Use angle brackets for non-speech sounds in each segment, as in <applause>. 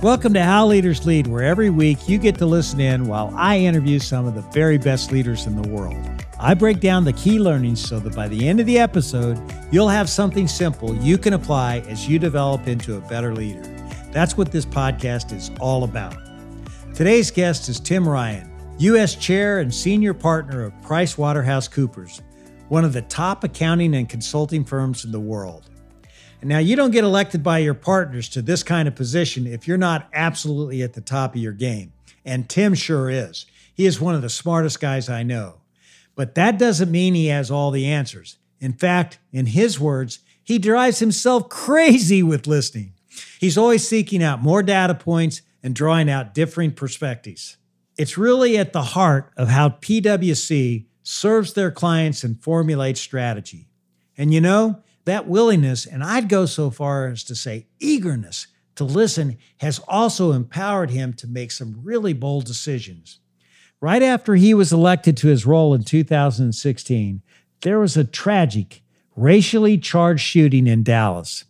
Welcome to How Leaders Lead, where every week you get to listen in while I interview some of the very best leaders in the world. I break down the key learnings so that by the end of the episode, you'll have something simple you can apply as you develop into a better leader. That's what this podcast is all about. Today's guest is Tim Ryan, U.S. Chair and Senior Partner of PricewaterhouseCoopers, one of the top accounting and consulting firms in the world. Now you don't get elected by your partners to this kind of position if you're not absolutely at the top of your game. And Tim sure is. He is one of the smartest guys I know. But that doesn't mean he has all the answers. In fact, in his words, he drives himself <laughs> crazy with listening. He's always seeking out more data points and drawing out differing perspectives. It's really at the heart of how PwC serves their clients and formulates strategy. And you know, that willingness, and I'd go so far as to say eagerness to listen, has also empowered him to make some really bold decisions. Right after he was elected to his role in 2016, there was a tragic, racially charged shooting in Dallas.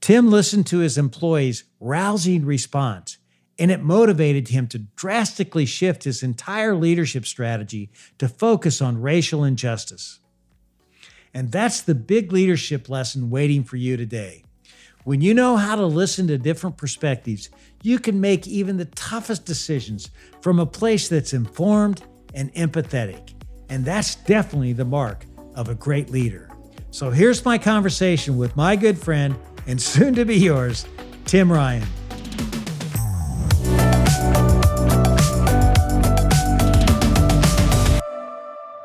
Tim listened to his employees' rousing response, and it motivated him to drastically shift his entire leadership strategy to focus on racial injustice. And that's the big leadership lesson waiting for you today. When you know how to listen to different perspectives, you can make even the toughest decisions from a place that's informed and empathetic. And that's definitely the mark of a great leader. So here's my conversation with my good friend and soon to be yours, Tim Ryan.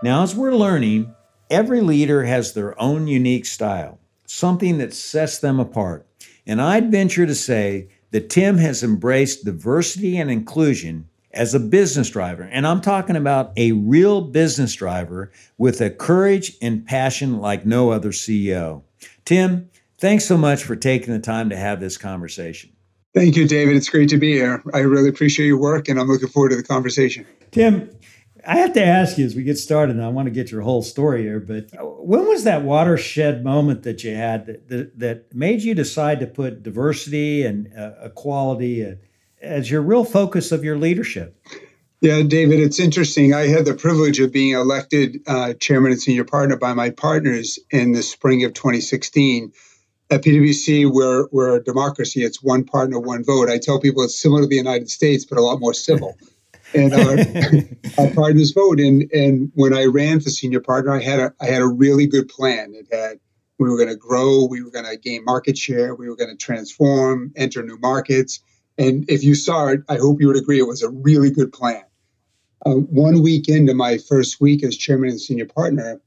Now, as we're learning, Every leader has their own unique style, something that sets them apart. And I'd venture to say that Tim has embraced diversity and inclusion as a business driver. And I'm talking about a real business driver with a courage and passion like no other CEO. Tim, thanks so much for taking the time to have this conversation. Thank you, David. It's great to be here. I really appreciate your work and I'm looking forward to the conversation. Tim, I have to ask you as we get started, and I want to get your whole story here, but when was that watershed moment that you had that, that, that made you decide to put diversity and uh, equality as your real focus of your leadership? Yeah, David, it's interesting. I had the privilege of being elected uh, chairman and senior partner by my partners in the spring of 2016. At PwC, we're, we're a democracy. It's one partner, one vote. I tell people it's similar to the United States, but a lot more civil. And <laughs> our, our partners vote. And and when I ran for senior partner, I had a I had a really good plan. It had we were going to grow, we were going to gain market share, we were going to transform, enter new markets. And if you saw it, I hope you would agree it was a really good plan. Uh, one week into my first week as chairman and senior partner,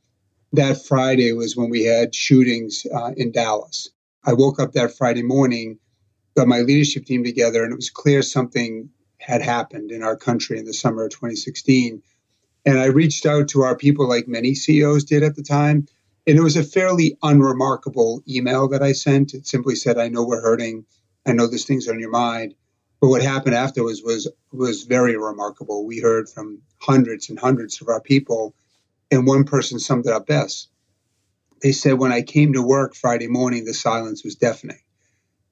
that Friday was when we had shootings uh, in Dallas. I woke up that Friday morning, got my leadership team together, and it was clear something had happened in our country in the summer of 2016. And I reached out to our people like many CEOs did at the time. And it was a fairly unremarkable email that I sent. It simply said, I know we're hurting. I know this thing's on your mind. But what happened afterwards was was very remarkable. We heard from hundreds and hundreds of our people, and one person summed it up best. They said, When I came to work Friday morning, the silence was deafening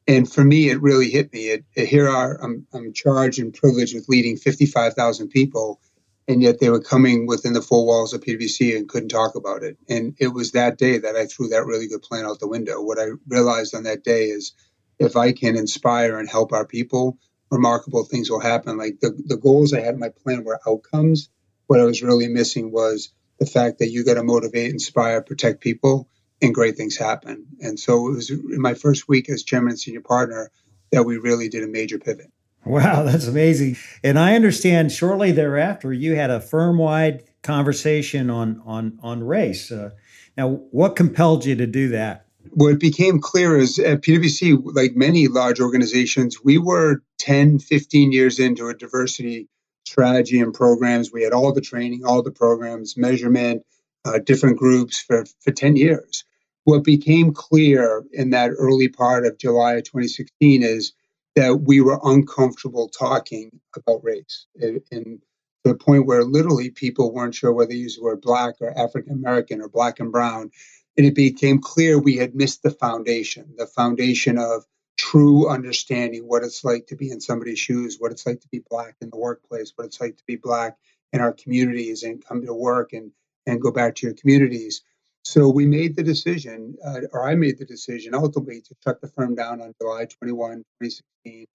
and for me, it really hit me. It, it, here are I'm, I'm charged and privileged with leading 55,000 people, and yet they were coming within the four walls of PwC and couldn't talk about it. And it was that day that I threw that really good plan out the window. What I realized on that day is, if I can inspire and help our people, remarkable things will happen. Like the the goals I had in my plan were outcomes. What I was really missing was the fact that you got to motivate, inspire, protect people and great things happen. And so it was in my first week as chairman and senior partner that we really did a major pivot. Wow, <laughs> that's amazing. And I understand shortly thereafter you had a firm-wide conversation on on on race. Uh, now, what compelled you to do that? What became clear is at PwC, like many large organizations, we were 10, 15 years into a diversity strategy and programs. We had all the training, all the programs, measurement, uh, different groups for, for 10 years. What became clear in that early part of July of 2016 is that we were uncomfortable talking about race. And, to the point where literally people weren't sure whether to use the word black or African American or black and brown. And it became clear we had missed the foundation, the foundation of true understanding what it's like to be in somebody's shoes, what it's like to be black in the workplace, what it's like to be black in our communities and come to work and, and go back to your communities. So we made the decision, uh, or I made the decision ultimately to shut the firm down on July 21, 2016,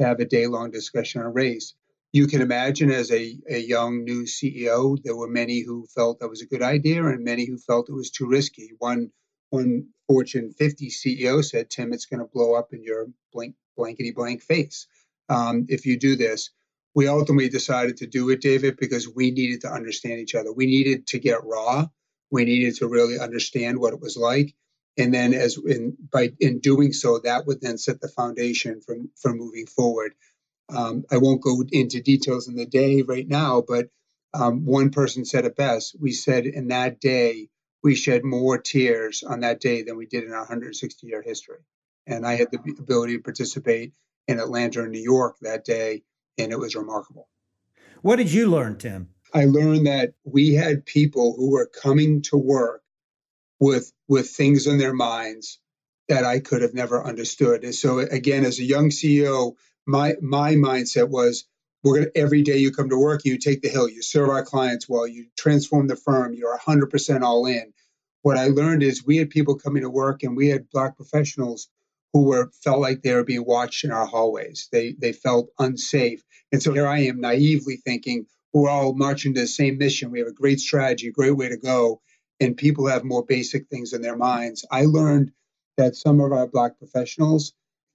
to have a day long discussion on race. You can imagine as a, a young new CEO, there were many who felt that was a good idea and many who felt it was too risky. One one Fortune 50 CEO said, Tim, it's going to blow up in your blank, blankety blank face um, if you do this. We ultimately decided to do it, David, because we needed to understand each other. We needed to get raw. We needed to really understand what it was like. And then, as in by in doing so, that would then set the foundation for for moving forward. Um, I won't go into details in the day right now, but um, one person said it best. We said in that day, we shed more tears on that day than we did in our 160 year history. And I had the ability to participate in Atlanta and New York that day, and it was remarkable. What did you learn, Tim? I learned that we had people who were coming to work with with things in their minds that I could have never understood. And so again, as a young CEO, my my mindset was we're gonna every day you come to work, you take the hill, you serve our clients well, you transform the firm, you're 100% all in. What I learned is we had people coming to work, and we had black professionals who were felt like they were being watched in our hallways. They they felt unsafe, and so here I am naively thinking we're all marching to the same mission. We have a great strategy, a great way to go, and people have more basic things in their minds. I learned that some of our black professionals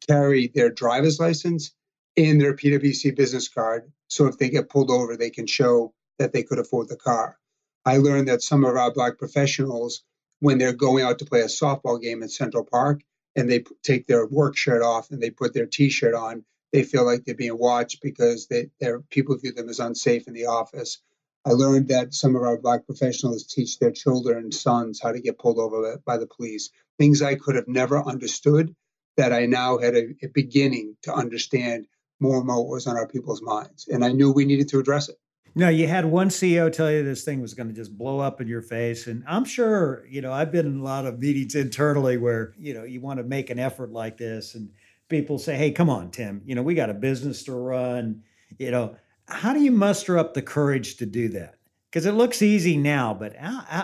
carry their driver's license and their PwC business card. So if they get pulled over, they can show that they could afford the car. I learned that some of our Black professionals, when they're going out to play a softball game in Central Park and they take their work shirt off and they put their t shirt on, they feel like they're being watched because they, their people view them as unsafe in the office. I learned that some of our Black professionals teach their children and sons how to get pulled over by the police, things I could have never understood that I now had a, a beginning to understand more and more what was on our people's minds. And I knew we needed to address it. No, you had one CEO tell you this thing was going to just blow up in your face. And I'm sure, you know, I've been in a lot of meetings internally where, you know, you want to make an effort like this and people say, hey, come on, Tim, you know, we got a business to run. You know, how do you muster up the courage to do that? Because it looks easy now, but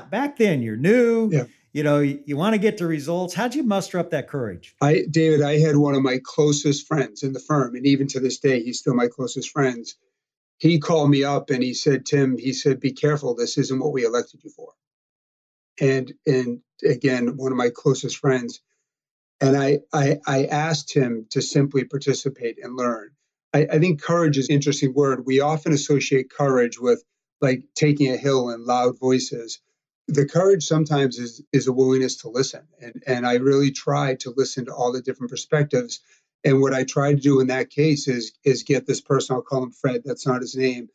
back then you're new. Yeah you know you, you want to get the results how'd you muster up that courage i david i had one of my closest friends in the firm and even to this day he's still my closest friends he called me up and he said tim he said be careful this isn't what we elected you for and and again one of my closest friends and i i, I asked him to simply participate and learn. I, I think courage is an interesting word. We often associate courage with like taking a hill and loud voices. The courage sometimes is is a willingness to listen. And and i really try to listen to all the different perspectives. And what i tried to do in that case is is get this person i'll call him fred that's not his name.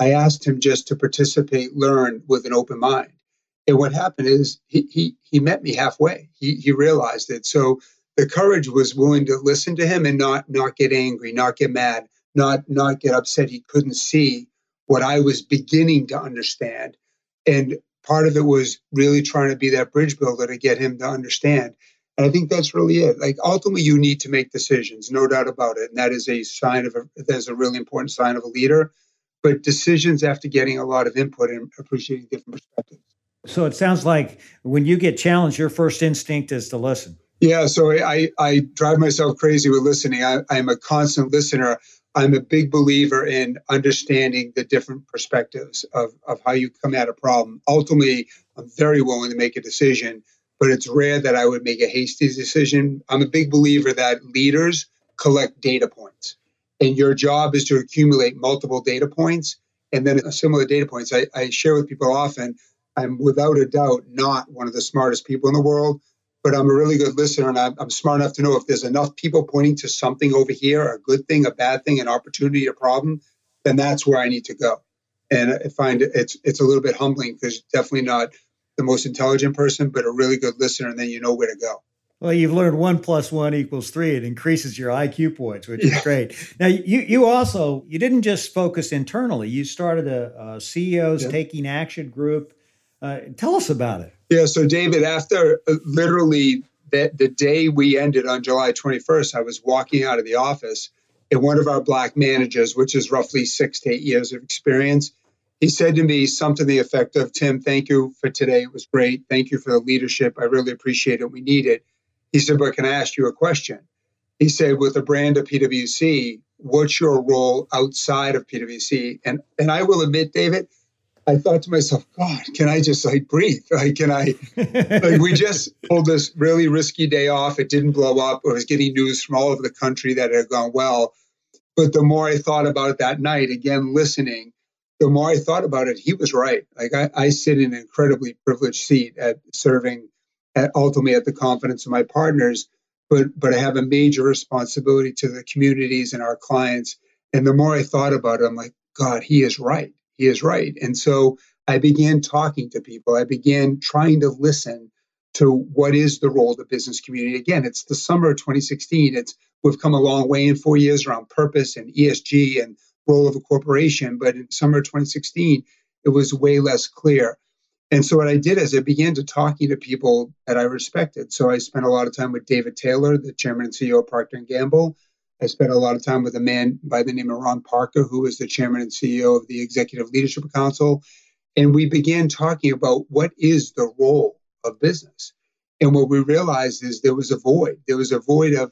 I asked him just to participate learn with an open mind and what happened is he he, he met me halfway he he realized it so the courage was willing to listen to him and not not get angry not get mad not not get upset he couldn't see what i was beginning to understand and part of it was really trying to be that bridge builder to get him to understand. And I think that's really it. Like ultimately, you need to make decisions, no doubt about it, and that is a sign of a that's a really important sign of a leader. But decisions after getting a lot of input and appreciating different perspectives. So it sounds like when you get challenged, your first instinct is to listen. Yeah, so I I drive myself crazy with listening. I, I'm a constant listener. I'm a big believer in understanding the different perspectives of, of how you come at a problem. Ultimately, I'm very willing to make a decision, but it's rare that I would make a hasty decision. I'm a big believer that leaders collect data points, and your job is to accumulate multiple data points. And then similar data points, I, I share with people often. I'm without a doubt not one of the smartest people in the world, but I'm a really good listener and I'm, I'm, smart enough to know if there's enough people pointing to something over here, a good thing, a bad thing, an opportunity, a problem, then that's where I need to go. And I find it's it's a little bit humbling because definitely not the most intelligent person, but a really good listener, and then you know where to go. Well, you've learned one plus one equals three. It increases your IQ points, which yeah. is great. Now, you you also you didn't just focus internally. You started a, a CEOs yeah. Taking Action group. Uh, tell us about it. Yeah, so David, after uh, literally the, day we ended on July 21st, I was walking out of the office, and one of our black managers, which is roughly six to eight years of experience, he said to me something to the effect of, Tim, thank you for today. It was great. Thank you for the leadership. I really appreciate it. We need it. He said, but can I ask you a question? He said, with the brand of PwC, what's your role outside of PwC? And and I will admit, David, I thought to myself, God, can I just like breathe? <laughs> Like, can I? like, we <laughs> just pulled this really risky day off. It didn't blow up. I was getting news from all over the country that it had gone well. But the more I thought about it that night, again, listening, the more I thought about it, he was right. Like, I, I sit in an incredibly privileged seat at serving at, ultimately at the confidence of my partners, but but I have a major responsibility to the communities and our clients. And the more I thought about it, I'm like, God, he is right he is right. And so I began talking to people. I began trying to listen to what is the role of the business community. Again, it's the summer of 2016. It's we've come a long way in four years around purpose and ESG and role of a corporation. But in summer of 2016, it was way less clear. And so what I did is I began to talking to people that I respected. So I spent a lot of time with David Taylor, the chairman and CEO of Procter and Gamble. I spent a lot of time with a man by the name of Ron Parker, who is the chairman and CEO of the Executive Leadership Council. And we began talking about what is the role of business. And what we realized is there was a void. There was a void of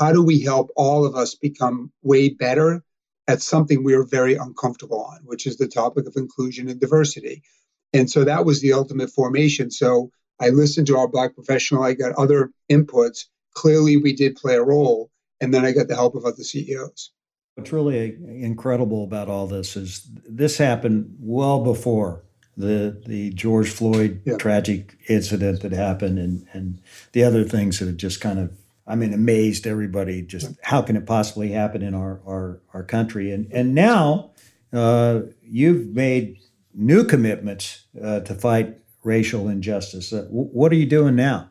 how do we help all of us become way better at something we are very uncomfortable on, which is the topic of inclusion and diversity. And so that was the ultimate formation. So I listened to our Black professional, I got other inputs. Clearly, we did play a role and then I got the help of other CEOs. What's really incredible about all this is this happened well before the the George Floyd yeah. tragic incident that happened, and and the other things that have just kind of I mean amazed everybody. Just how can it possibly happen in our our, our country? And and now uh, you've made new commitments uh, to fight racial injustice. Uh, w- what are you doing now?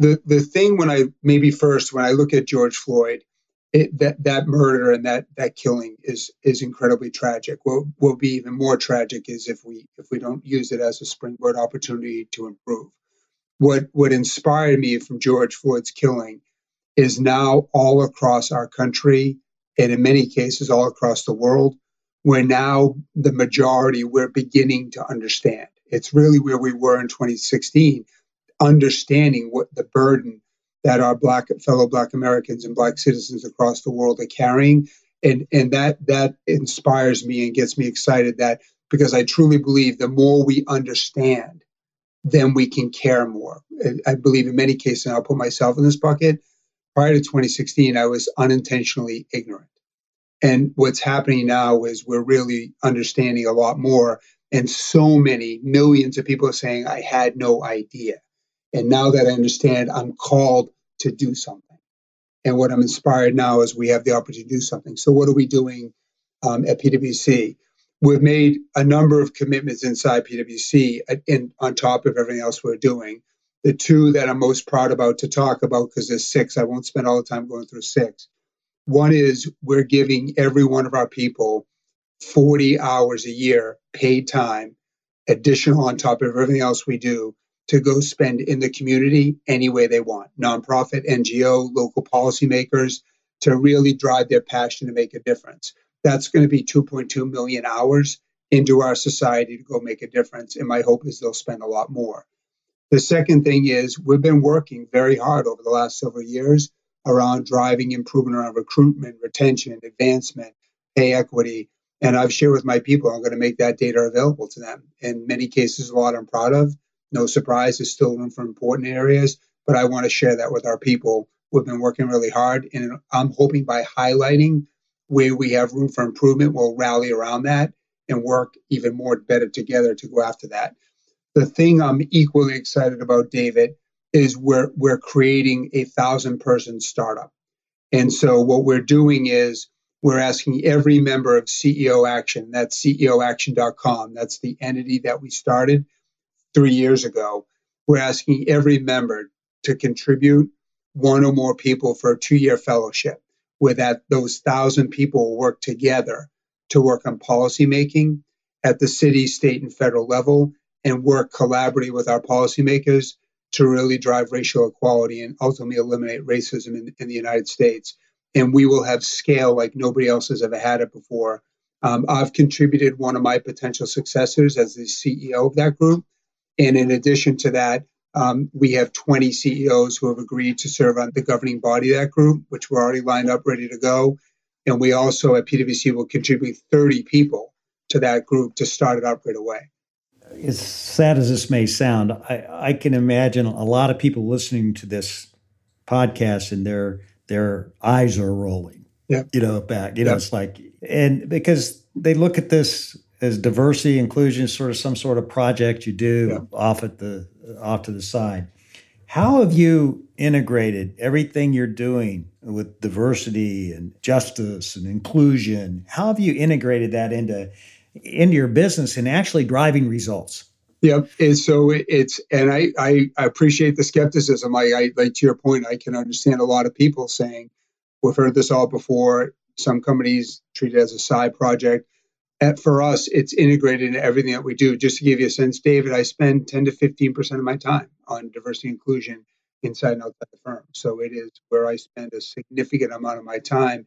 The the thing when I maybe first when I look at George Floyd, it, that that murder and that that killing is is incredibly tragic. What will be even more tragic is if we if we don't use it as a springboard opportunity to improve. What what inspired me from George Floyd's killing is now all across our country and in many cases all across the world, where now the majority we're beginning to understand. It's really where we were in 2016 understanding what the burden that our black fellow black Americans and black citizens across the world are carrying. And and that that inspires me and gets me excited that because I truly believe the more we understand, then we can care more. I believe in many cases, and I'll put myself in this bucket. Prior to 2016, I was unintentionally ignorant. And what's happening now is we're really understanding a lot more. And so many millions of people are saying, I had no idea. And now that I understand, I'm called to do something. And what I'm inspired now is we have the opportunity to do something. So, what are we doing um, at PwC? We've made a number of commitments inside PwC, in, on top of everything else we're doing. The two that I'm most proud about to talk about, because there's six, I won't spend all the time going through six. One is we're giving every one of our people 40 hours a year paid time, additional on top of everything else we do, to go spend in the community any way they want nonprofit, NGO, local policymakers to really drive their passion to make a difference. That's going to be 2.2 million hours into our society to go make a difference. And my hope is they'll spend a lot more. The second thing is we've been working very hard over the last several years around driving improvement around recruitment, retention, advancement, pay equity. And I've shared with my people, I'm going to make that data available to them. In many cases, a lot I'm proud of. No surprise, there's still room for important areas, but I want to share that with our people. We've been working really hard, and I'm hoping by highlighting where we have room for improvement, we'll rally around that and work even more better together to go after that. The thing I'm equally excited about, David, is we're we're creating a thousand person startup. And so what we're doing is we're asking every member of CEO Action, that's CEOaction.com, that's the entity that we started three years ago, we're asking every member to contribute one or more people for a two year fellowship where that those thousand people will work together to work on policy making at the city, state, and federal level and work collaboratively with our policymakers to really drive racial equality and ultimately eliminate racism in, in the United States. And we will have scale like nobody else has ever had it before. Um, I've contributed one of my potential successors as the CEO of that group. And in addition to that, um, we have 20 CEOs who have agreed to serve on the governing body of that group, which we're already lined up, ready to go. And we also at PwC will contribute 30 people to that group to start it up right away. As sad as this may sound, I, I can imagine a lot of people listening to this podcast and their their eyes are rolling. Yeah. You know, back. You know, it's like and because they look at this as diversity, inclusion, sort of some sort of project you do off at the off to the side. How have you integrated everything you're doing with diversity and justice and inclusion? How have you integrated that into into your business and actually driving results? Yep. And so it's, and I, I, appreciate the skepticism. I, I, like to your point, I can understand a lot of people saying, we've heard this all before. Some companies treat it as a side project. For us, it's integrated into everything that we do. Just to give you a sense, David, I spend 10 to 15% of my time on diversity inclusion inside and outside the firm. So it is where I spend a significant amount of my time.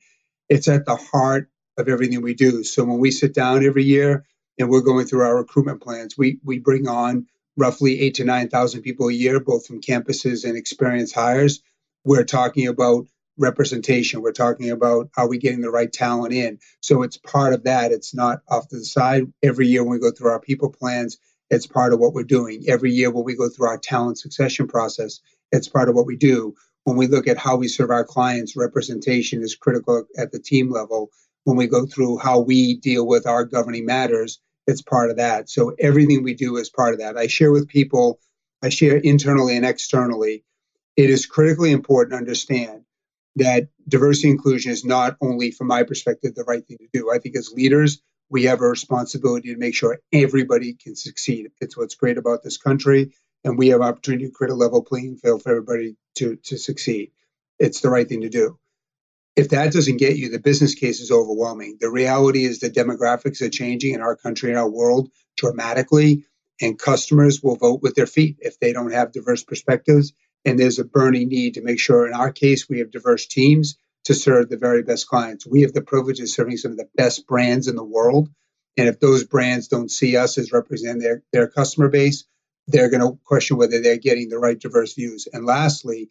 It's at the heart of everything we do. So when we sit down every year and we're going through our recruitment plans, we we bring on roughly eight to nine thousand people a year, both from campuses and experienced hires. We're talking about representation. We're talking about are we getting the right talent in? So it's part of that. It's not off to the side. Every year when we go through our people plans, it's part of what we're doing. Every year when we go through our talent succession process, it's part of what we do. When we look at how we serve our clients, representation is critical at the team level. When we go through how we deal with our governing matters, it's part of that. So everything we do is part of that. I share with people, I share internally and externally. It is critically important to understand that diversity inclusion is not only, from my perspective, the right thing to do. I think as leaders, we have a responsibility to make sure everybody can succeed. It's what's great about this country, and we have opportunity to create a level playing field for everybody to, to succeed. It's the right thing to do. If that doesn't get you, the business case is overwhelming. The reality is the demographics are changing in our country and our world dramatically, and customers will vote with their feet if they don't have diverse perspectives and there's a burning need to make sure in our case we have diverse teams to serve the very best clients. We have the privilege of serving some of the best brands in the world. And if those brands don't see us as representing their, their customer base, they're going to question whether they're getting the right diverse views. And lastly,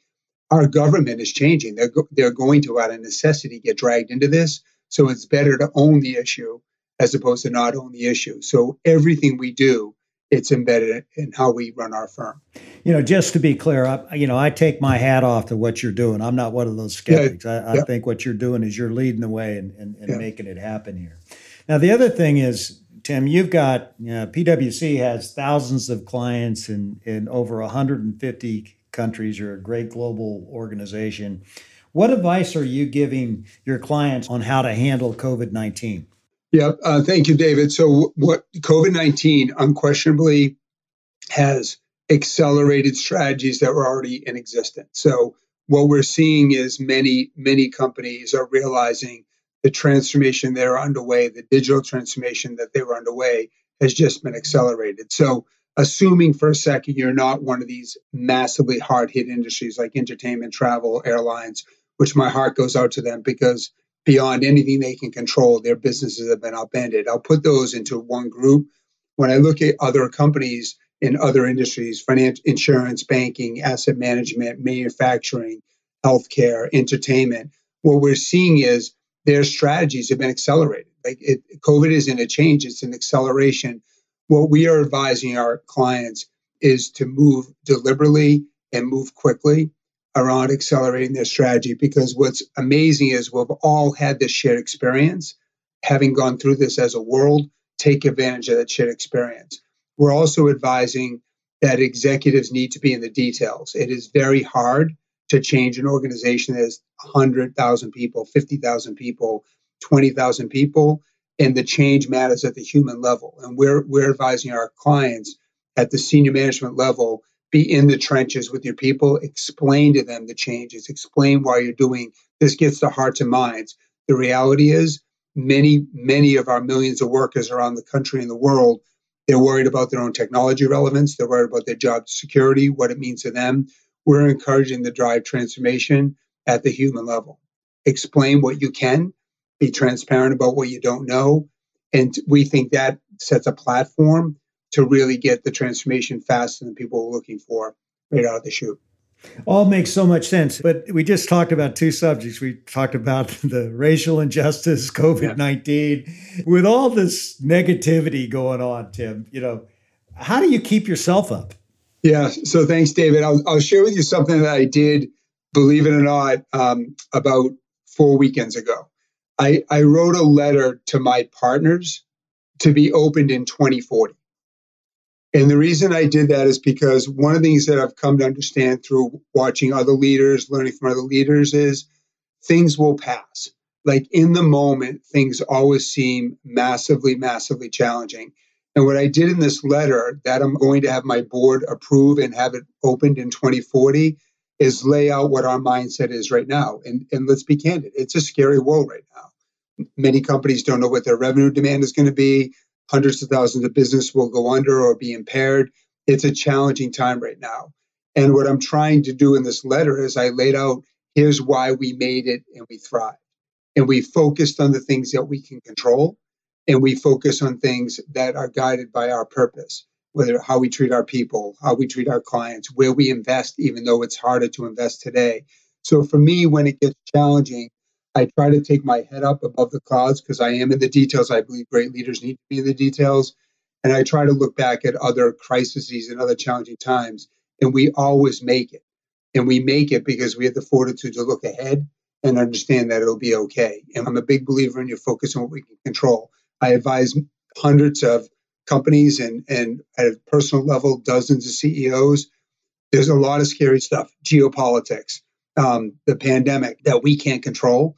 our government is changing. They're, go- they're going to, out of necessity, get dragged into this. So it's better to own the issue as opposed to not own the issue. So everything we do it's embedded in how we run our firm. You know, just to be clear, I, you know, I take my hat off to what you're doing. I'm not one of those skeptics. Yeah, I, I think what you're doing is you're leading the way and, and, and yeah. making it happen here. Now, the other thing is, Tim, you've got you know, PwC has thousands of clients in, in over 150 countries. You're a great global organization. What advice are you giving your clients on how to handle COVID 19? Yeah, uh, thank you, David. So, what COVID 19 unquestionably has accelerated strategies that were already in existence. So, what we're seeing is many, many companies are realizing the transformation they're underway, the digital transformation that they were underway has just been accelerated. So, assuming for a second you're not one of these massively hard hit industries like entertainment, travel, airlines, which my heart goes out to them because beyond anything they can control, their businesses have been upended. I'll put those into one group. When I look at other companies in other industries, financial, insurance, banking, asset management, manufacturing, healthcare, entertainment, what we're seeing is their strategies have been accelerated. Like it, COVID isn't a change; it's an acceleration. What we are advising our clients is to move deliberately and move quickly around accelerating their strategy because what's amazing is we've all had this shared experience having gone through this as a world take advantage of that shared experience. We're also advising that executives need to be in the details. It is very hard to change an organization that has 100000 people 50000 people 20000 people and the change matters at the human level. And we're, we're advising our clients at the senior management level be in the trenches with your people, explain to them the changes, explain why you're doing this gets the hearts and minds. The reality is many, many of our millions of workers around the country and the world, They're worried about their own technology relevance. They're worried about their job security, what it means to them. We're encouraging the drive transformation at the human level. Explain what you can, be transparent about what you don't know. And we think that sets a platform to really get the transformation faster than people were looking for right out of the chute. All makes so much sense. But we just talked about two subjects. We talked about <laughs> the racial injustice, COVID 19. Yeah. With all this negativity going on, Tim, you know, how do you keep yourself up? Yeah. So thanks, David. I'll, I'll share with you something that I did, believe it or not, um, about four weekends ago. I, I wrote a letter to my partners to be opened in 2040. And the reason I did that is because one of the things that I've come to understand through watching other leaders, learning from other leaders, is things will pass. Like in the moment, things always seem massively, massively challenging. And what I did in this letter that I'm going to have my board approve and have it opened in 2040 is lay out what our mindset is right now. And, and let's be candid, it's a scary world right now. Many companies don't know what their revenue demand is going to be hundreds of thousands of business will go under or be impaired. It's a challenging time right now. And what I'm trying to do in this letter is I laid out here's why we made it and we thrived. And we focused on the things that we can control and we focus on things that are guided by our purpose, whether how we treat our people, how we treat our clients, where we invest, even though it's harder to invest today. So for me, when it gets challenging, I try to take my head up above the clouds because I am in the details. I believe great leaders need to be in the details. And I try to look back at other crises and other challenging times. And we always make it. And we make it because we have the fortitude to look ahead and understand that it'll be okay. And I'm a big believer in your focus on what we can control. I advise hundreds of companies and, and at a personal level, dozens of CEOs. There's a lot of scary stuff, geopolitics, um, the pandemic that we can't control.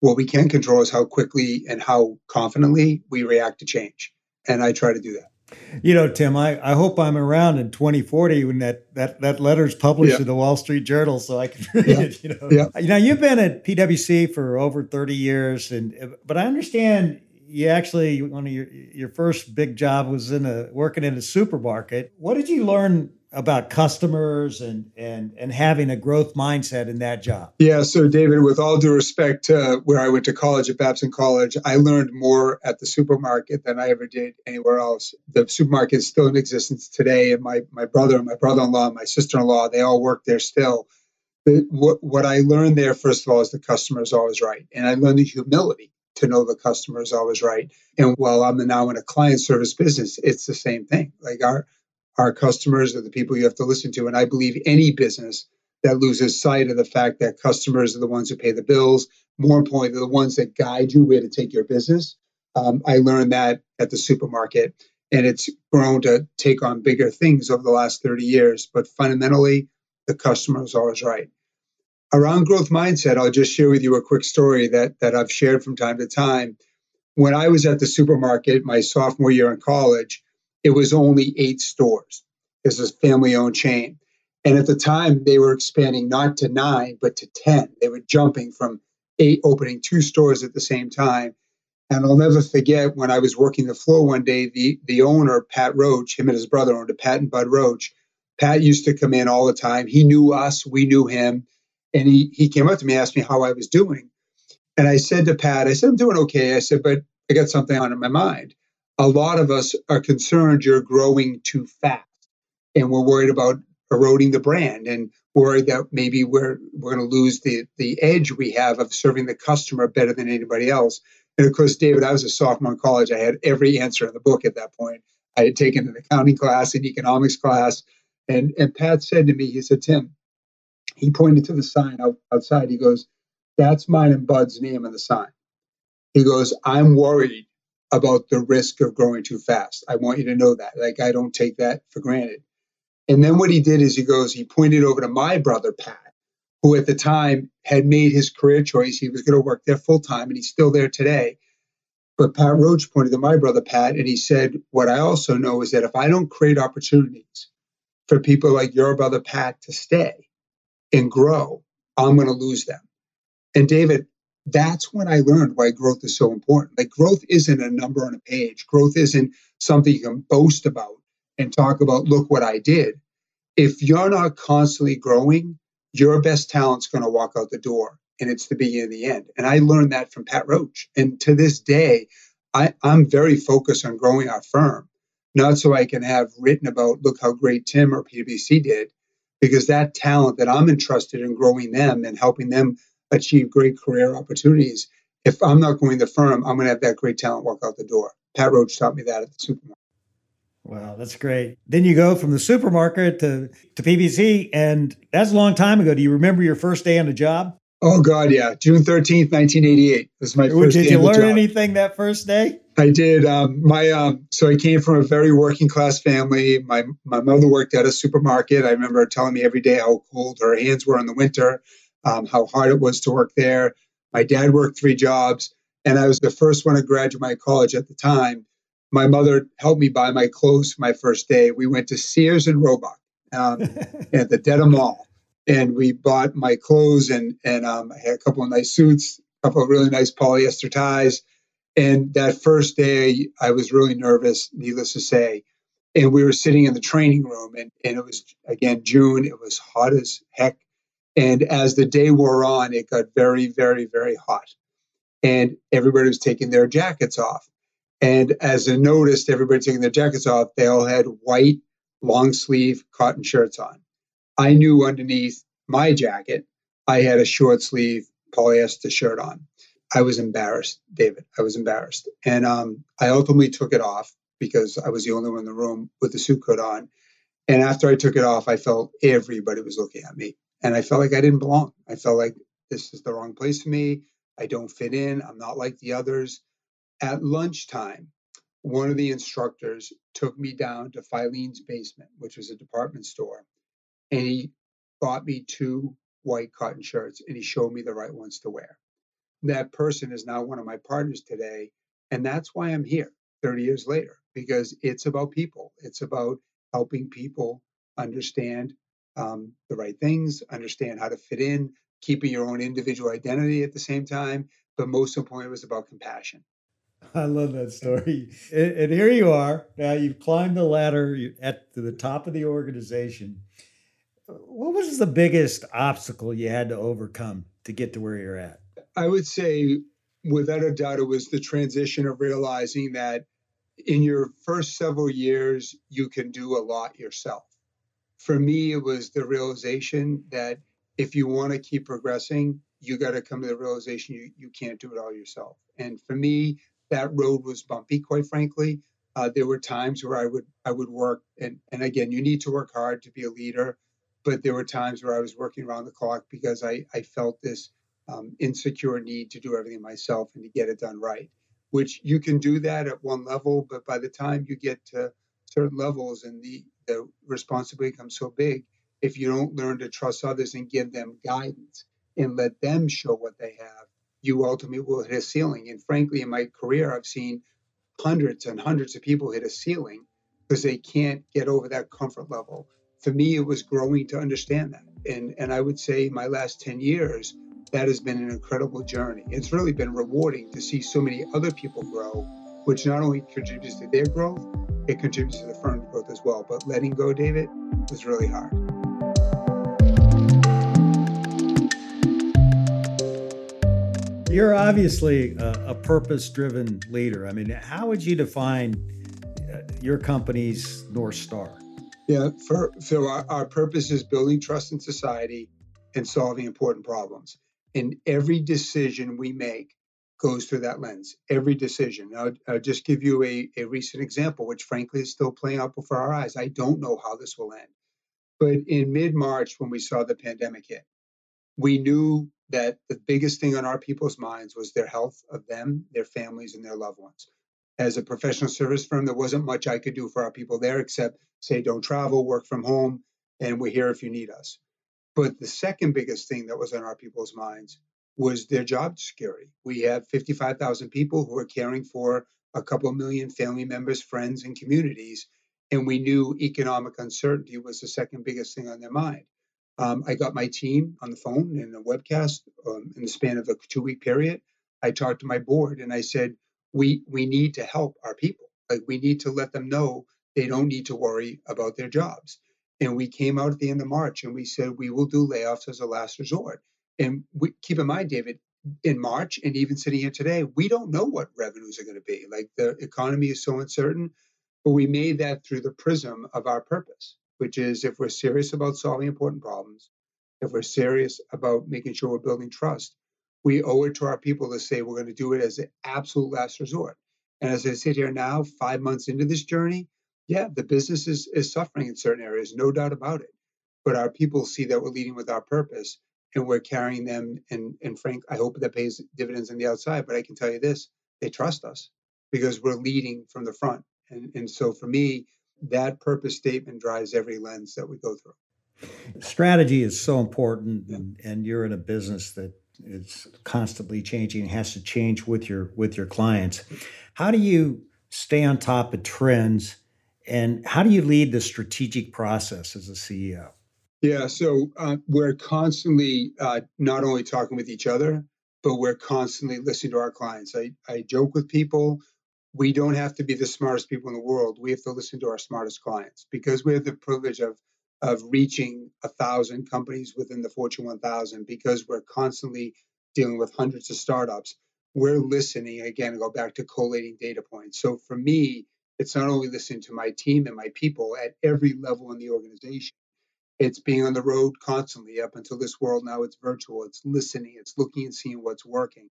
What we can control is how quickly and how confidently we react to change. And I try to do that. You know, Tim, I, I hope I'm around in 2040 when that that that letter's published yeah. in the Wall Street Journal, so I can <laughs> read yeah. it. You know, yeah. you know, you've been at PwC for over 30 years, and but I understand you actually one of your your first big job was in a working in a supermarket. What did you learn about customers and and and having a growth mindset in that job? Yeah, so David, with all due respect to where I went to college at Babson College, I learned more at the supermarket than I ever did anywhere else. The supermarket is still in existence today, and my my brother, my brother-in-law, my sister-in-law, they all work there still. But what what I learned there, first of all, is the customer is always right, and I learned the humility to know the customer is always right. And while I'm now in a client service business, it's the same thing. Like our our customers are the people you have to listen to. And I believe any business that loses sight of the fact that customers are the ones who pay the bills, more importantly, they're the ones that guide you where to take your business. Um, I learned that at the supermarket, and it's grown to take on bigger things over the last 30 years. But fundamentally, the customer is always right. Around growth mindset, I'll just share with you a quick story that, that I've shared from time to time. When I was at the supermarket my sophomore year in college, it was only eight stores. This is a family owned chain. And at the time, they were expanding not to nine, but to 10. They were jumping from eight, opening two stores at the same time. And I'll never forget when I was working the floor one day, the, the owner, Pat Roche, him and his brother owned a Pat and Bud Roche. Pat used to come in all the time. He knew us, we knew him. And he, he came up to me, asked me how I was doing. And I said to Pat, I said, I'm doing okay. I said, but I got something on in my mind a lot of us are concerned you're growing too fast and we're worried about eroding the brand and worried that maybe we're we're going to lose the the edge we have of serving the customer better than anybody else. And of course, David, I was a sophomore in college. I had every answer in the book at that point. I had taken an accounting class, an economics class, and and Pat said to me, he said, Tim, he pointed to the sign out, outside. He goes, "That's mine and Bud's name on the sign." He goes, "I'm worried about the risk of growing too fast. I want you to know that. Like, I don't take that for granted. And then what he did is he goes, he pointed over to my brother, Pat, who at the time had made his career choice. He was going to work there full time and he's still there today. But Pat Roche pointed to my brother, Pat, and he said, What I also know is that if I don't create opportunities for people like your brother, Pat, to stay and grow, I'm going to lose them. And David, that's when I learned why growth is so important. Like growth isn't a number on a page. Growth isn't something you can boast about and talk about, look what I did. If you're not constantly growing, your best talent's going to walk out the door and it's the beginning of the end. And I learned that from Pat Roche. And to this day, I, I'm very focused on growing our firm, not so I can have written about, look how great Tim or PwC did, because that talent that I'm entrusted in growing them and helping them achieve great career opportunities, if I'm not growing the firm, I'm going to have that great talent walk out the door. Pat Roche taught me that at the supermarket. Wow, that's great. Then you go from the supermarket to, to PwC, and that's a long time ago. Do you remember your first day on the job? Oh God, yeah, June thirteenth, nineteen eighty-eight was my first. Did you learn anything that first day? I did. Um, my um, so I came from a very working class family. My my mother worked at a supermarket. I remember her telling me every day how cold her hands were in the winter, um, how hard it was to work there. My dad worked three jobs, and I was the first one to graduate my college at the time. My mother helped me buy my clothes for my first day. We went to Sears and Roebuck um, <laughs> at the Dedham Mall, and we bought my clothes and and um, I had a couple of nice suits, a couple of really nice polyester ties and that first day, I was really nervous, needless to say. And we were sitting in the training room, and, and it was, again, June. It was hot as heck. And as the day wore on, it got very, very, very hot. And everybody was taking their jackets off. And as I noticed, everybody taking their jackets off, they all had white, long sleeve cotton shirts on. I knew underneath my jacket, I had a short sleeve polyester shirt on. I was embarrassed, David. I was embarrassed. And um, I ultimately took it off because I was the only one in the room with the suit coat on. And after I took it off, I felt everybody was looking at me. And I felt like I didn't belong. I felt like this is the wrong place for me. I don't fit in. I'm not like the others. At lunchtime, one of the instructors took me down to Filene's basement, which was a department store, and he bought me two white cotton shirts and he showed me the right ones to wear that person is now one of my partners today. And that's why I'm here 30 years later, because it's about people. It's about helping people understand um, the right things, understand how to fit in, keeping your own individual identity at the same time. But most importantly, it was about compassion. I love that story. And, and here you are. Now you've climbed the ladder at the top of the organization. What was the biggest obstacle you had to overcome to get to where you're at? I would say, without a doubt, it was the transition of realizing that in your first several years, you can do a lot yourself. For me, it was the realization that if you want to keep progressing, you got to come to the realization you, you can't do it all yourself. And for me, that road was bumpy, quite frankly. Uh, there were times where I would I would work, and and again, you need to work hard to be a leader. But there were times where I was working around the clock because I I felt this um, insecure need to do everything myself and to get it done right, which you can do that at one level, but by the time you get to certain levels and the, the responsibility becomes so big, if you don't learn to trust others and give them guidance and let them show what they have, you ultimately will hit a ceiling. And frankly, in my career, I've seen hundreds and hundreds of people hit a ceiling because they can't get over that comfort level. For me, it was growing to understand that. And, and I would say my last 10 years, that has been an incredible journey. It's really been rewarding to see so many other people grow, which not only contributes to their growth, it contributes to the firm's growth as well. But letting go, David, was really hard. You're obviously a, a purpose driven leader. I mean, how would you define uh, your company's North Star? Yeah, for, Phil, our, our purpose is building trust in society and solving important problems. And every decision we make goes through that lens. Every decision. I'll, I'll just give you a, a recent example, which frankly is still playing out before our eyes. I don't know how this will end. But in mid March, when we saw the pandemic hit, we knew that the biggest thing on our people's minds was their health of them, their families, and their loved ones. As a professional service firm, there wasn't much I could do for our people there except say, don't travel, work from home, and we're here if you need us. But the second biggest thing that was on our people's minds was their job security. We have 55,000 people who are caring for a couple of million family members, friends, and communities. And we knew economic uncertainty was the second biggest thing on their mind. Um, I got my team on the phone in a webcast um, in the span of a two week period. I talked to my board and I said, we, we need to help our people. Like we need to let them know they don't need to worry about their jobs. And we came out at the end of March and we said we will do layoffs as a last resort. And we, keep in mind, David, in March and even sitting here today, we don't know what revenues are going to be. Like the economy is so uncertain, but we made that through the prism of our purpose, which is if we're serious about solving important problems, if we're serious about making sure we're building trust, we owe it to our people to say we're going to do it as an absolute last resort. And as I sit here now, five months into this journey, yeah, the business is, is suffering in certain areas, no doubt about it. But our people see that we're leading with our purpose and we're carrying them. And, and Frank, I hope that pays dividends on the outside. But I can tell you this they trust us because we're leading from the front. And, and so for me, that purpose statement drives every lens that we go through. Strategy is so important, yeah. and, and you're in a business that is constantly changing, has to change with your with your clients. Mm-hmm. How do you stay on top of trends, and how do you lead the strategic process as a CEO? Yeah, so uh, we're constantly uh, not only talking with each other, but we're constantly listening to our clients. I, I joke with people, we don't have to be the smartest people in the world. We have to listen to our smartest clients because we have the privilege of of reaching a thousand companies within the Fortune 1000 because we're constantly dealing with hundreds of startups. We're listening again, go back to collating data points. So for me, it's not only listening to my team and my people at every level in the organization, it's being on the road constantly up until this world. Now it's virtual. It's listening. It's looking and seeing what's working.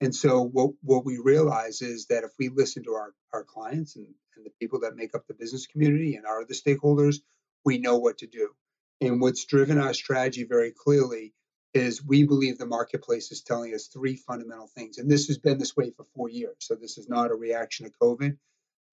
And so what, what we realize is that if we listen to our, our clients and, and the people that make up the business community and are the stakeholders we know what to do. And what's driven our strategy very clearly is we believe the marketplace is telling us three fundamental things. And this has been this way for four years. So this is not a reaction to covid.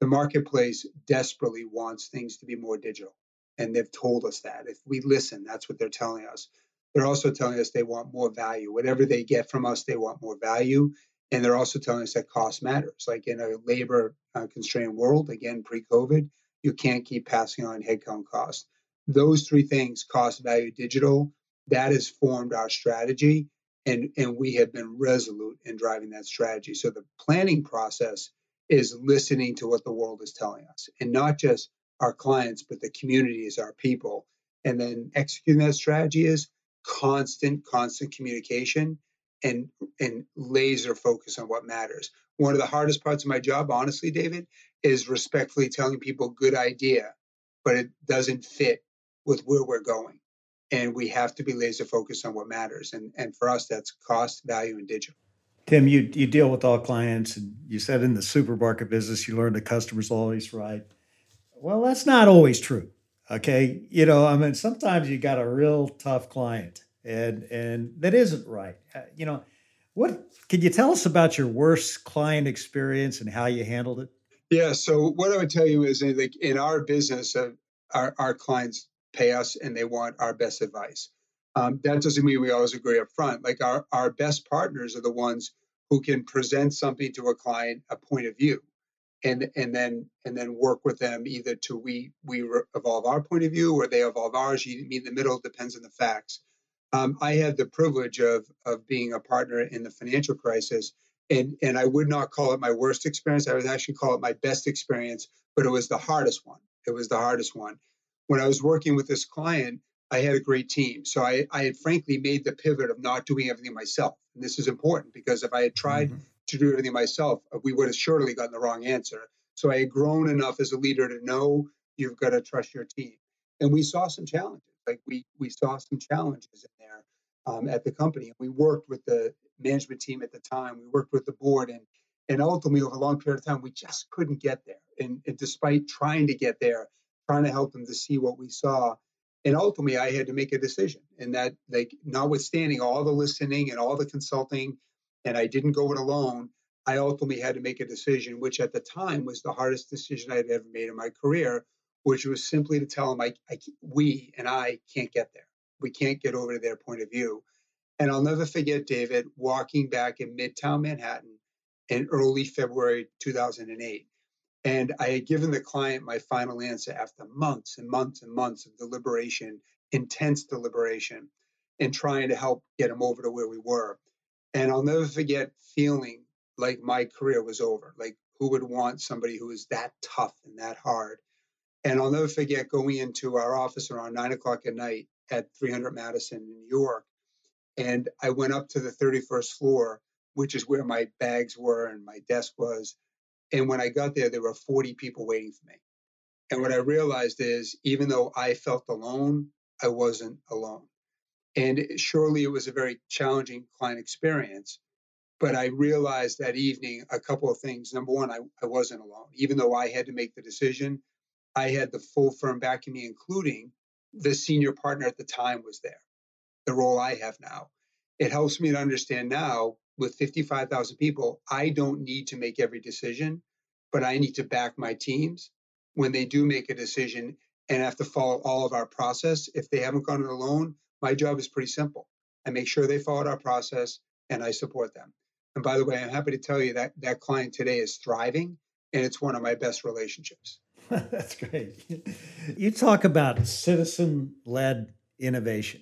The marketplace desperately wants things to be more digital and they've told us that. If we listen, that's what they're telling us. They're also telling us they want more value. Whatever they get from us, they want more value. And they're also telling us that cost matters. Like in a labor uh, constrained world, again, pre COVID, you can't keep passing on headcount costs. Those three things cost, value, digital that has formed our strategy. And, and we have been resolute in driving that strategy. So the planning process is listening to what the world is telling us and not just our clients, but the community is our people. And then executing that strategy is constant, constant communication and and laser focus on what matters. One of the hardest parts of my job, honestly, David, is respectfully telling people good idea, but it doesn't fit with where we're going. And we have to be laser focused on what matters. And and for us, that's cost, value, and digital. Tim, you you deal with all clients, and you said in the supermarket business, you learn the customer's always right. Well, that's not always true. Okay. You know, I mean, sometimes you got a real tough client and and that isn't right. Uh, you know, what can you tell us about your worst client experience and how you handled it? Yeah. So what I would tell you is like in our business, uh, our, our clients pay us and they want our best advice. Um, that doesn't mean we always agree up front. Like our, our best partners are the ones who can present something to a client, a point of view and and then and then work with them either to we we evolve our point of view or they evolve ours. You meet in the middle depends on the facts. Um, I had the privilege of of being a partner in the financial crisis, and and I would not call it my worst experience. I would actually call it my best experience, but it was the hardest one. It was the hardest one. When I was working with this client, I had a great team. So I, I had frankly made the pivot of not doing everything myself. And this is important because if I had tried mm-hmm to do everything myself, uh, we would have surely gotten the wrong answer. So I had grown enough as a leader to know you've got to trust your team. And we saw some challenges. Like we we saw some challenges in there um, at the company. And we worked with the management team at the time. We worked with the board, and and ultimately over a long period of time, we just couldn't get there. And, and despite trying to get there, trying to help them to see what we saw, and ultimately I had to make a decision. And that, like, notwithstanding all the listening and all the consulting and I didn't go it alone. I ultimately had to make a decision, which at the time was the hardest decision I'd ever made in my career, which was simply to tell them, I, I, we and I can't get there. We can't get over to their point of view. And I'll never forget, David, walking back in Midtown Manhattan in early February 2008. And I had given the client my final answer after months and months and months of deliberation, intense deliberation, and trying to help get him over to where we were. And I'll never forget feeling like my career was over. Like who would want somebody who is that tough and that hard? And I'll never forget going into our office around nine o'clock at night at 300 Madison in New York. And I went up to the 31st floor, which is where my bags were and my desk was. And when I got there, there were 40 people waiting for me. And what I realized is, even though I felt alone, I wasn't alone. And surely it was a very challenging client experience. But I realized that evening a couple of things. Number one, I, I wasn't alone. Even though I had to make the decision, I had the full firm backing me, including the senior partner at the time was there, the role I have now. It helps me to understand now with 55,000 people, I don't need to make every decision, but I need to back my teams when they do make a decision and have to follow all of our process. If they haven't gone it alone, my job is pretty simple. I make sure they followed our process and I support them. And by the way, I'm happy to tell you that that client today is thriving and it's one of my best relationships. <laughs> That's great. You talk about citizen led innovation.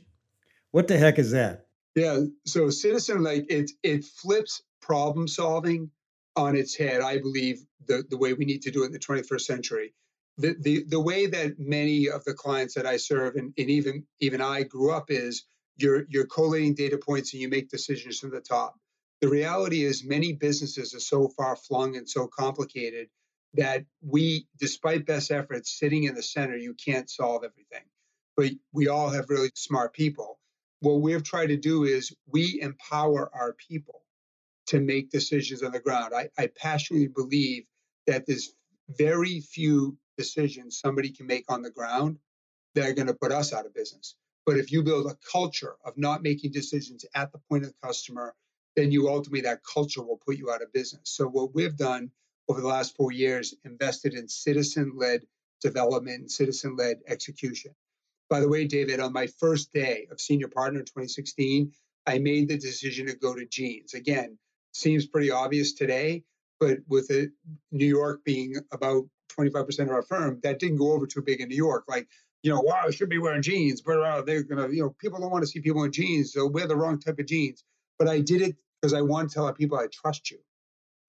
What the heck is that? Yeah, so citizen like it it flips problem solving on its head. I believe the the way we need to do it in the 21st century. The the the way that many of the clients that I serve and, and even even I grew up is you're you're collating data points and you make decisions from the top. The reality is many businesses are so far flung and so complicated that we, despite best efforts, sitting in the center, you can't solve everything. But we all have really smart people. What we've tried to do is we empower our people to make decisions on the ground. I, I passionately believe that there's very few decisions somebody can make on the ground that are going to put us out of business. But if you build a culture of not making decisions at the point of the customer, then you ultimately that culture will put you out of business. So what we've done over the last four years invested in citizen led development and citizen led execution. By the way, David, on my first day of senior partner in 2016, I made the decision to go to Jeans. Again, seems pretty obvious today, but with it, New York being about 25% of our firm, that didn't go over too big in New York. Like, you know, wow, I should be wearing jeans, but uh, they're gonna, you know, people don't want to see people in jeans, so wear the wrong type of jeans. But I did it because I want to tell people I trust you.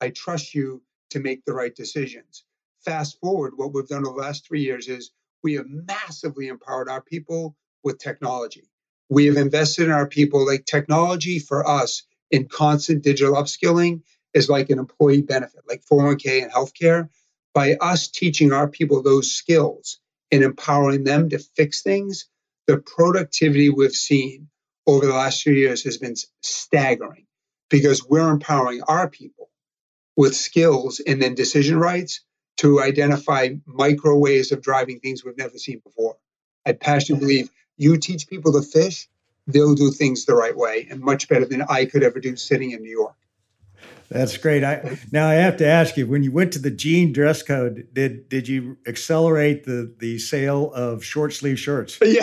I trust you to make the right decisions. Fast forward, what we've done over the last three years is we have massively empowered our people with technology. We have invested in our people. Like technology for us in constant digital upskilling is like an employee benefit, like 401k and healthcare. By us teaching our people those skills and empowering them to fix things, the productivity we've seen over the last few years has been staggering because we're empowering our people with skills and then decision rights to identify micro ways of driving things we've never seen before. I passionately believe you teach people to fish, they'll do things the right way and much better than I could ever do sitting in New York. That's great. I now I have to ask you: when you went to the jean dress code, did did you accelerate the the sale of short sleeve shirts? <laughs> Yeah,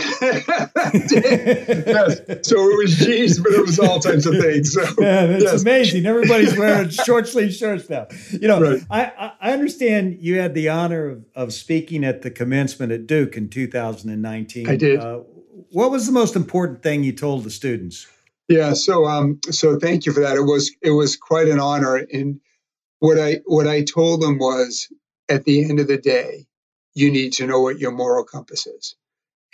yes. So it was jeans, but it was all types of things. So <laughs> yeah, that's yes. amazing. Everybody's wearing short sleeve shirts now. You know, right. I I understand you had the honor of, of speaking at the commencement at Duke in 2019. I did. Uh, what was the most important thing you told the students? Yeah, so um, so thank you for that. It was it was quite an honor, and what I what I told them was, at the end of the day, you need to know what your moral compass is,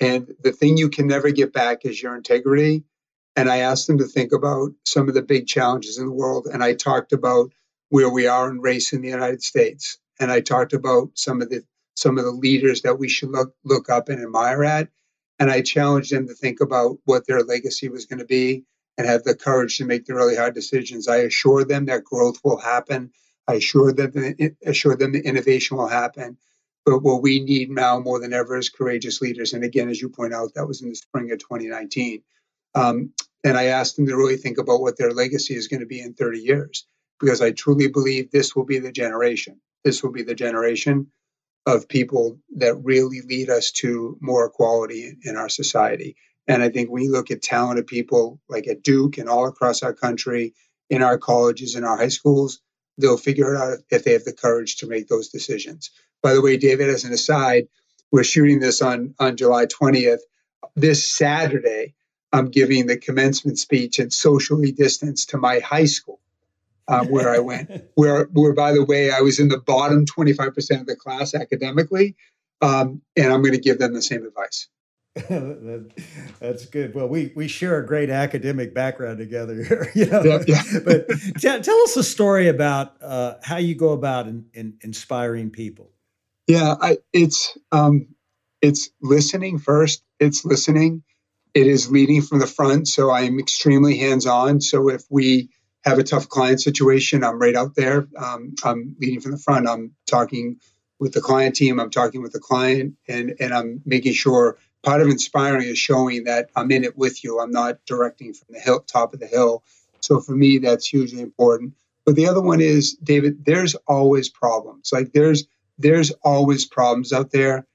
and the thing you can never get back is your integrity. And I asked them to think about some of the big challenges in the world, and I talked about where we are in race in the United States, and I talked about some of the some of the leaders that we should look look up and admire at, and I challenged them to think about what their legacy was going to be and have the courage to make the really hard decisions. I assure them that growth will happen. I assure them that, assure them that innovation will happen. But what we need now more than ever is courageous leaders. And again, as you point out, that was in the spring of 2019. Um, and I asked them to really think about what their legacy is going to be in 30 years, because I truly believe this will be the generation. This will be the generation of people that really lead us to more equality in our society. And I think when you look at talented people like at Duke and all across our country, in our colleges, in our high schools, they'll figure it out if they have the courage to make those decisions. By the way, David, as an aside, we're shooting this on, on July 20th. This Saturday, I'm giving the commencement speech and socially distanced to my high school. uh, where I went. <laughs> Where, where by the way, I was in the bottom 25% of the class academically, um, and I'm going to give them the same advice. <laughs> That's good. Well, we we share a great academic background together here, <laughs> you know. Yeah, yeah. but t- tell us a story about uh, how you go about in, in inspiring people. Yeah, I, it's um, it's listening first. It's listening. It is leading from the front. So I am extremely hands on. So if we have a tough client situation, I'm right out there. Um, I'm leading from the front. I'm talking with the client team. I'm talking with the client, and and I'm making sure part of inspiring is showing that I'm in it with you. I'm not directing from the hill, top of the hill. So for me, that's hugely important. But the other one is, David, there's always problems. Like there's there's always problems out there.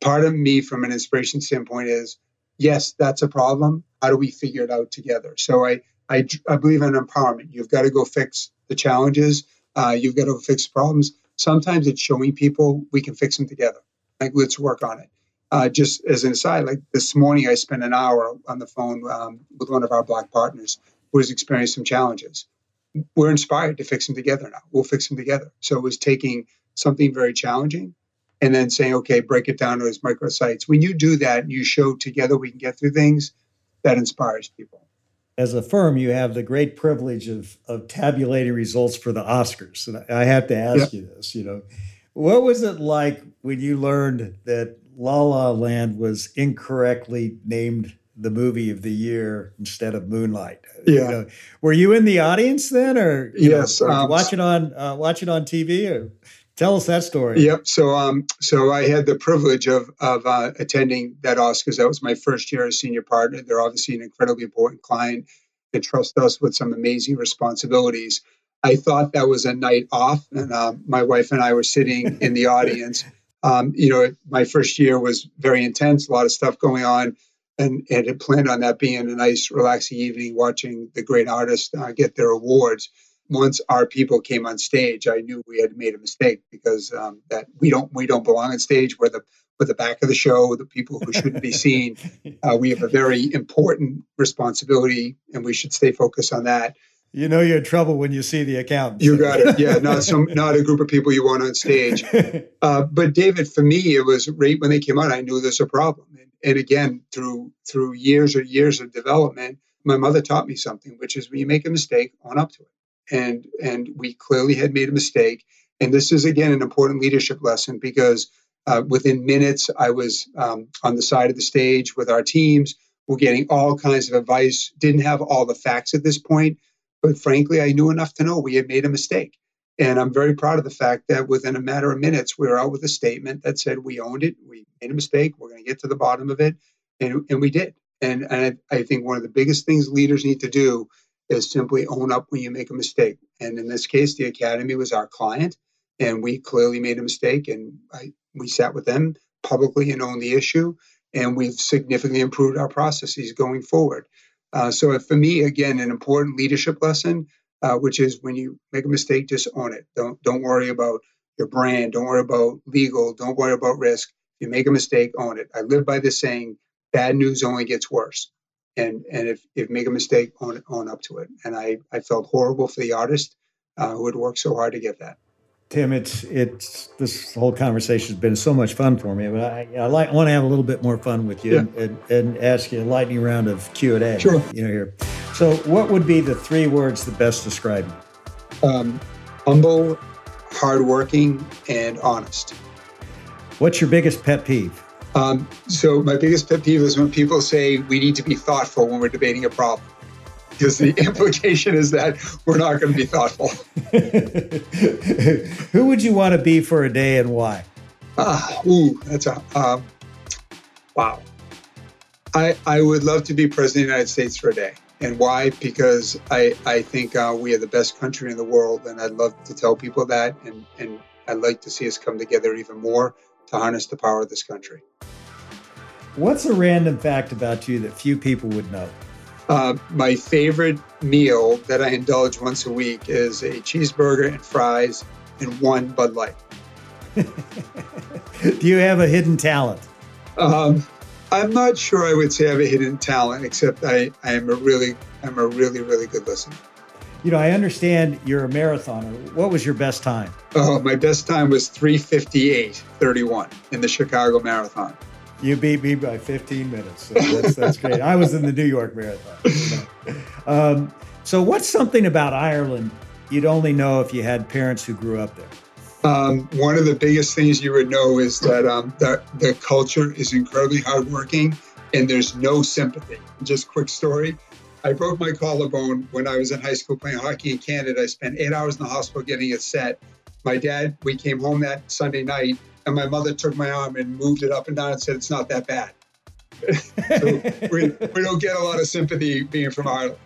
Part of me, from an inspiration standpoint, is yes, that's a problem. How do we figure it out together? So I I, I believe in empowerment. You've got to go fix the challenges. Uh, you've got to fix problems. Sometimes it's showing people we can fix them together. Like, let's work on it. Uh, just as an aside, like this morning, I spent an hour on the phone um, with one of our black partners who has experienced some challenges. We're inspired to fix them together now. We'll fix them together. So it was taking something very challenging and then saying, okay, break it down to its micro sites. When you do that, and you show together we can get through things, that inspires people as a firm, you have the great privilege of, of tabulating results for the Oscars. And I have to ask you this, you know, what was it like when you learned that La La Land was incorrectly named the movie of the year instead of Moonlight? Yeah. You know, were you in the audience then, or yes, know, um, watch it on uh, watch it on TV? Or tell us that story. Yep. So um, so I had the privilege of of uh, attending that Oscars. That was my first year as senior partner. They're obviously an incredibly important client and trust us with some amazing responsibilities. I thought that was a night off, and uh, my wife and I were sitting in the audience. Um, you know, my first year was very intense, a lot of stuff going on, and, and had planned on that being a nice, relaxing evening watching the great artists uh, get their awards. Once our people came on stage, I knew we had made a mistake because um, that we don't we don't belong on stage. We're the with the back of the show, the people who shouldn't be seen. <laughs> Uh, we have a very important responsibility, and we should stay focused on that. You know you're in trouble when you see the account. You got it. Yeah, not some, <laughs> not a group of people you want on stage. <laughs> Uh, but David, for me, it was right when they came out. I knew there's a problem, and, and again, through through years or years of development, my mother taught me something, which is when you make a mistake, own up to it. And and we clearly had made a mistake. And this is again an important leadership lesson because uh, within minutes, I was um, on the side of the stage with our teams. We're getting all kinds of advice. Didn't have all the facts at this point, but frankly, I knew enough to know we had made a mistake. And I'm very proud of the fact that within a matter of minutes, we were out with a statement that said we owned it, we made a mistake, we're going to get to the bottom of it, and, and we did. And, and I, I think one of the biggest things leaders need to do is simply own up when you make a mistake. And in this case, the academy was our client, and we clearly made a mistake. And I, we sat with them publicly and owned the issue, and we've significantly improved our processes going forward. Uh, so for me, again, an important leadership lesson, uh, which is when you make a mistake, just own it. Don't don't worry about your brand. Don't worry about legal. Don't worry about risk. If you make a mistake, own it. I live by this saying: bad news only gets worse. And and if if make a mistake, own own up to it. And I I felt horrible for the artist uh, who had worked so hard to get that. Tim, it's it's this whole conversation has been so much fun for me, but I, I like want to have a little bit more fun with you yeah. and, and, and, ask you a lightning round of Q and A. Sure. You know here. So, what would be the three words that best describe you? Um, humble, hardworking, and honest. What's your biggest pet peeve? Um, so, my biggest pet peeve is when people say we need to be thoughtful when we're debating a problem because the <laughs> implication is that we're not going to be thoughtful. <laughs> Who would you want to be for a day and why? Ah, ooh, that's a um, wow. I I would love to be president of the United States for a day. And why? Because I, I think uh, we are the best country in the world, and I'd love to tell people that, and, and I'd like to see us come together even more to harness the power of this country. What's a random fact about you that few people would know? Uh, my favorite meal that I indulge once a week is a cheeseburger and fries and one Bud Light. <laughs> Do you have a hidden talent? Um, I'm not sure I would say I have a hidden talent, except I, I am a really I'm a really really good listener. You know, I understand you're a marathoner. What was your best time? Oh, my best time was 358.31 in the Chicago Marathon. You beat me by 15 minutes. So that's, that's great. I was in the New York Marathon. Um, so, what's something about Ireland you'd only know if you had parents who grew up there? Um, one of the biggest things you would know is that um, the, the culture is incredibly hardworking and there's no sympathy. Just quick story. I broke my collarbone when I was in high school playing hockey in Canada. I spent eight hours in the hospital getting it set. My dad, we came home that Sunday night, and my mother took my arm and moved it up and down and said, It's not that bad. <laughs> so we, we don't get a lot of sympathy being from Ireland.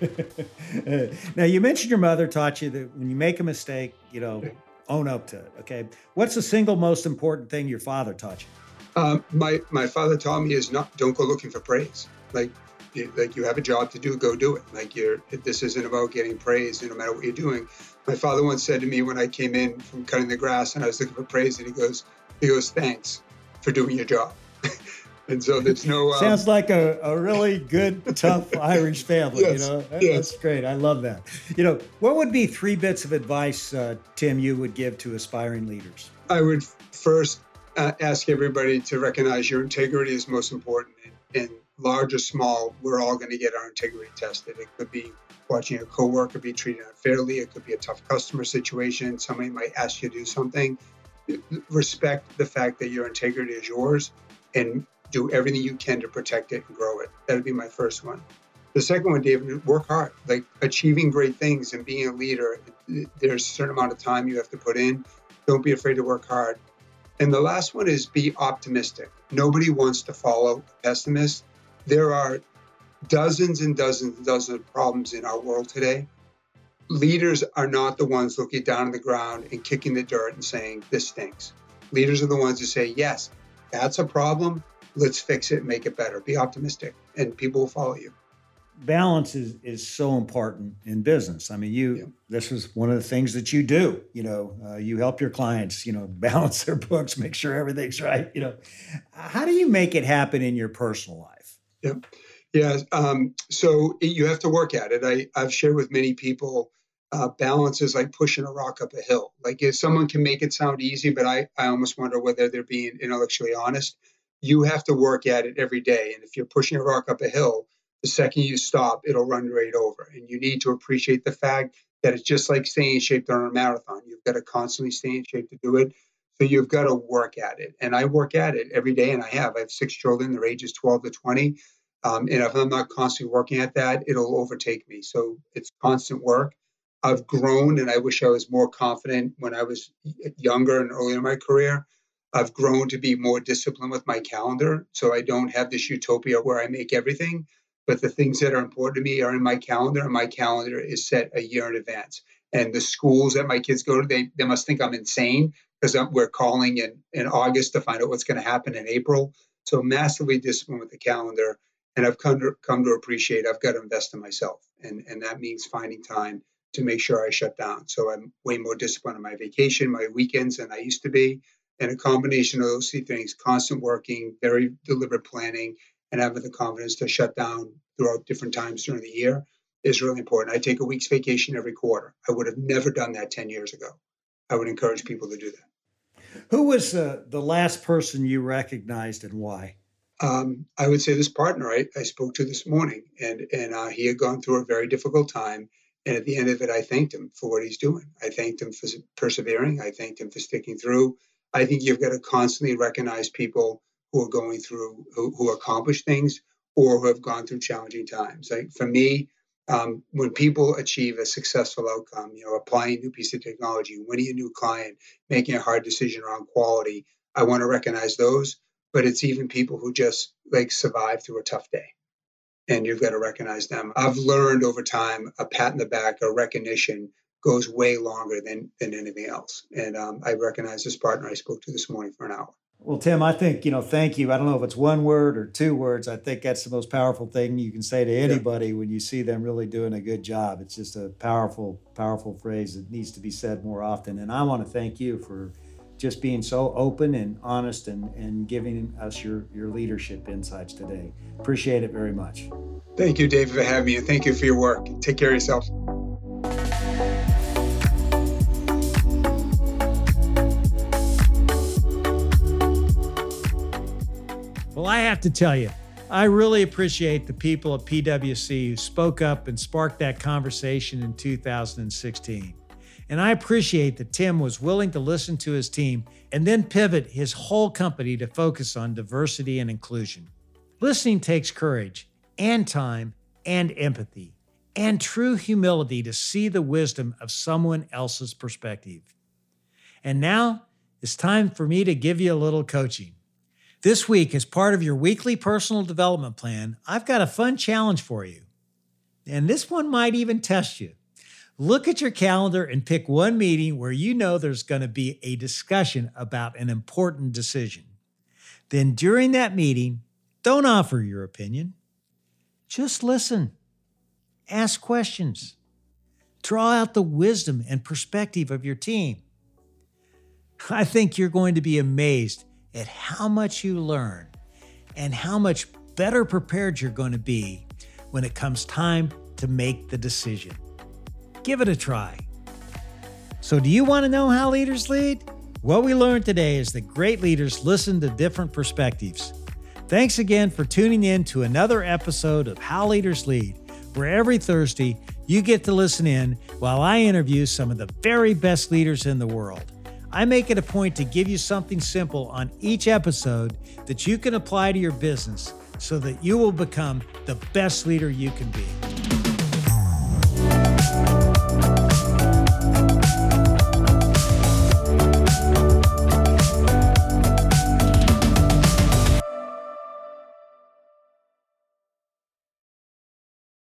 <laughs> now, you mentioned your mother taught you that when you make a mistake, you know, own up to it. Okay. What's the single most important thing your father taught you? Um, my my father taught me is not don't go looking for praise. Like you, like you have a job to do, go do it. Like you're this isn't about getting praise, no matter what you're doing. My father once said to me when I came in from cutting the grass and I was looking for praise, and he goes he goes thanks for doing your job. <laughs> and so there's no um, sounds like a, a really good <laughs> tough irish family yes, you know that, yes. that's great i love that you know what would be three bits of advice uh, tim you would give to aspiring leaders i would first uh, ask everybody to recognize your integrity is most important. And, and large or small, we're all going to get our integrity tested. It could be watching a coworker be treated unfairly. It could be a tough customer situation. Somebody might ask you to do something. Respect the fact that your integrity is yours and do everything you can to protect it and grow it. That would be my first one. The second one, David, work hard. Like achieving great things and being a leader, there's a certain amount of time you have to put in. Don't be afraid to work hard. And the last one is be optimistic. Nobody wants to follow a pessimist. There are dozens and dozens and dozens of problems in our world today. Leaders are not the ones looking down on the ground and kicking the dirt and saying, this stinks. Leaders are the ones who say, yes, that's a problem. Let's fix it and make it better. Be optimistic, and people will follow you balance is is so important in business. I mean, you yeah. this is one of the things that you do. You know, uh, you help your clients. You know, <laughs> balance their books, make sure everything's right. You know, how do you make it happen in your personal life? Yeah, yeah. Um, so you have to work at it. I I've shared with many people. Uh, balance is like pushing a rock up a hill. Like if someone can make it sound easy, but I, I almost wonder whether they're being intellectually honest. You have to work at it every day. And if you're pushing a rock up a hill, the second you stop, it'll run right over. And you need to appreciate the fact that it's just like staying in shape during a marathon. You've got to constantly stay in shape to do it. So you've got to work at it. And I work at it every day, and I have. I have six children, their ages 12 to 20. Um, and if I'm not constantly working at that, it'll overtake me. So it's constant work. I've grown, and I wish I was more confident when I was younger and earlier in my career. I've grown to be more disciplined with my calendar. So I don't have this utopia where I make everything but the things that are important to me are in my calendar, and my calendar is set a year in advance. And the schools that my kids go to, they, they must think I'm insane because we're calling in, in August to find out what's going to happen in April. So massively disciplined with the calendar. And I've come to, come to appreciate I've got to invest in myself. And, and that means finding time to make sure I shut down. So I'm way more disciplined on my vacation, my weekends than I used to be. And a combination of those three things constant working, very deliberate planning, and having the confidence to shut down throughout different times during the year is really important. I take a week's vacation every quarter. I would have never done that 10 years ago. I would encourage people to do that. Who was the last person you recognized and why? Um, I would say this partner I, I spoke to this morning, and and uh, he had gone through a very difficult time. And at the end of it, I thanked him for what he's doing. I thanked him for persevering. I thanked him for sticking through. I think you've got to constantly recognize people who are going through, who, who accomplish things or who have gone through challenging times. Like for me, um, when people achieve a successful outcome, you know, applying a new piece of technology, winning a new client, making a hard decision around quality, I want to recognize those. But it's even people who just like survive through a tough day. And you've got to recognize them. I've learned over time a pat in the back, a recognition goes way longer than than anything else. And um, I recognize this partner I spoke to this morning for an hour. Well, Tim, I think, you know, thank you. I don't know if it's one word or two words. I think that's the most powerful thing you can say to anybody yeah. when you see them really doing a good job. It's just a powerful, powerful phrase that needs to be said more often. And I want to thank you for just being so open and honest and, and giving us your, your leadership insights today. Appreciate it very much. Thank you, David, for having me, and thank you for your work. Take care of yourself. Well, I have to tell you, I really appreciate the people at PwC who spoke up and sparked that conversation in 2016. And I appreciate that Tim was willing to listen to his team and then pivot his whole company to focus on diversity and inclusion. Listening takes courage and time and empathy and true humility to see the wisdom of someone else's perspective. And now it's time for me to give you a little coaching. This week, as part of your weekly personal development plan, I've got a fun challenge for you. And this one might even test you. Look at your calendar and pick one meeting where you know there's going to be a discussion about an important decision. Then during that meeting, don't offer your opinion. Just listen. Ask questions. Draw out the wisdom and perspective of your team. I think you're going to be amazed at how much you learn and how much better prepared you're going to be when it comes time to make the decision. Give it a try. So, do you want to know how leaders lead? What we learned today is that great leaders listen to different perspectives. Thanks again for tuning in to another episode of How Leaders Lead, where every Thursday you get to listen in while I interview some of the very best leaders in the world. I make it a point to give you something simple on each episode that you can apply to your business so that you will become the best leader you can be.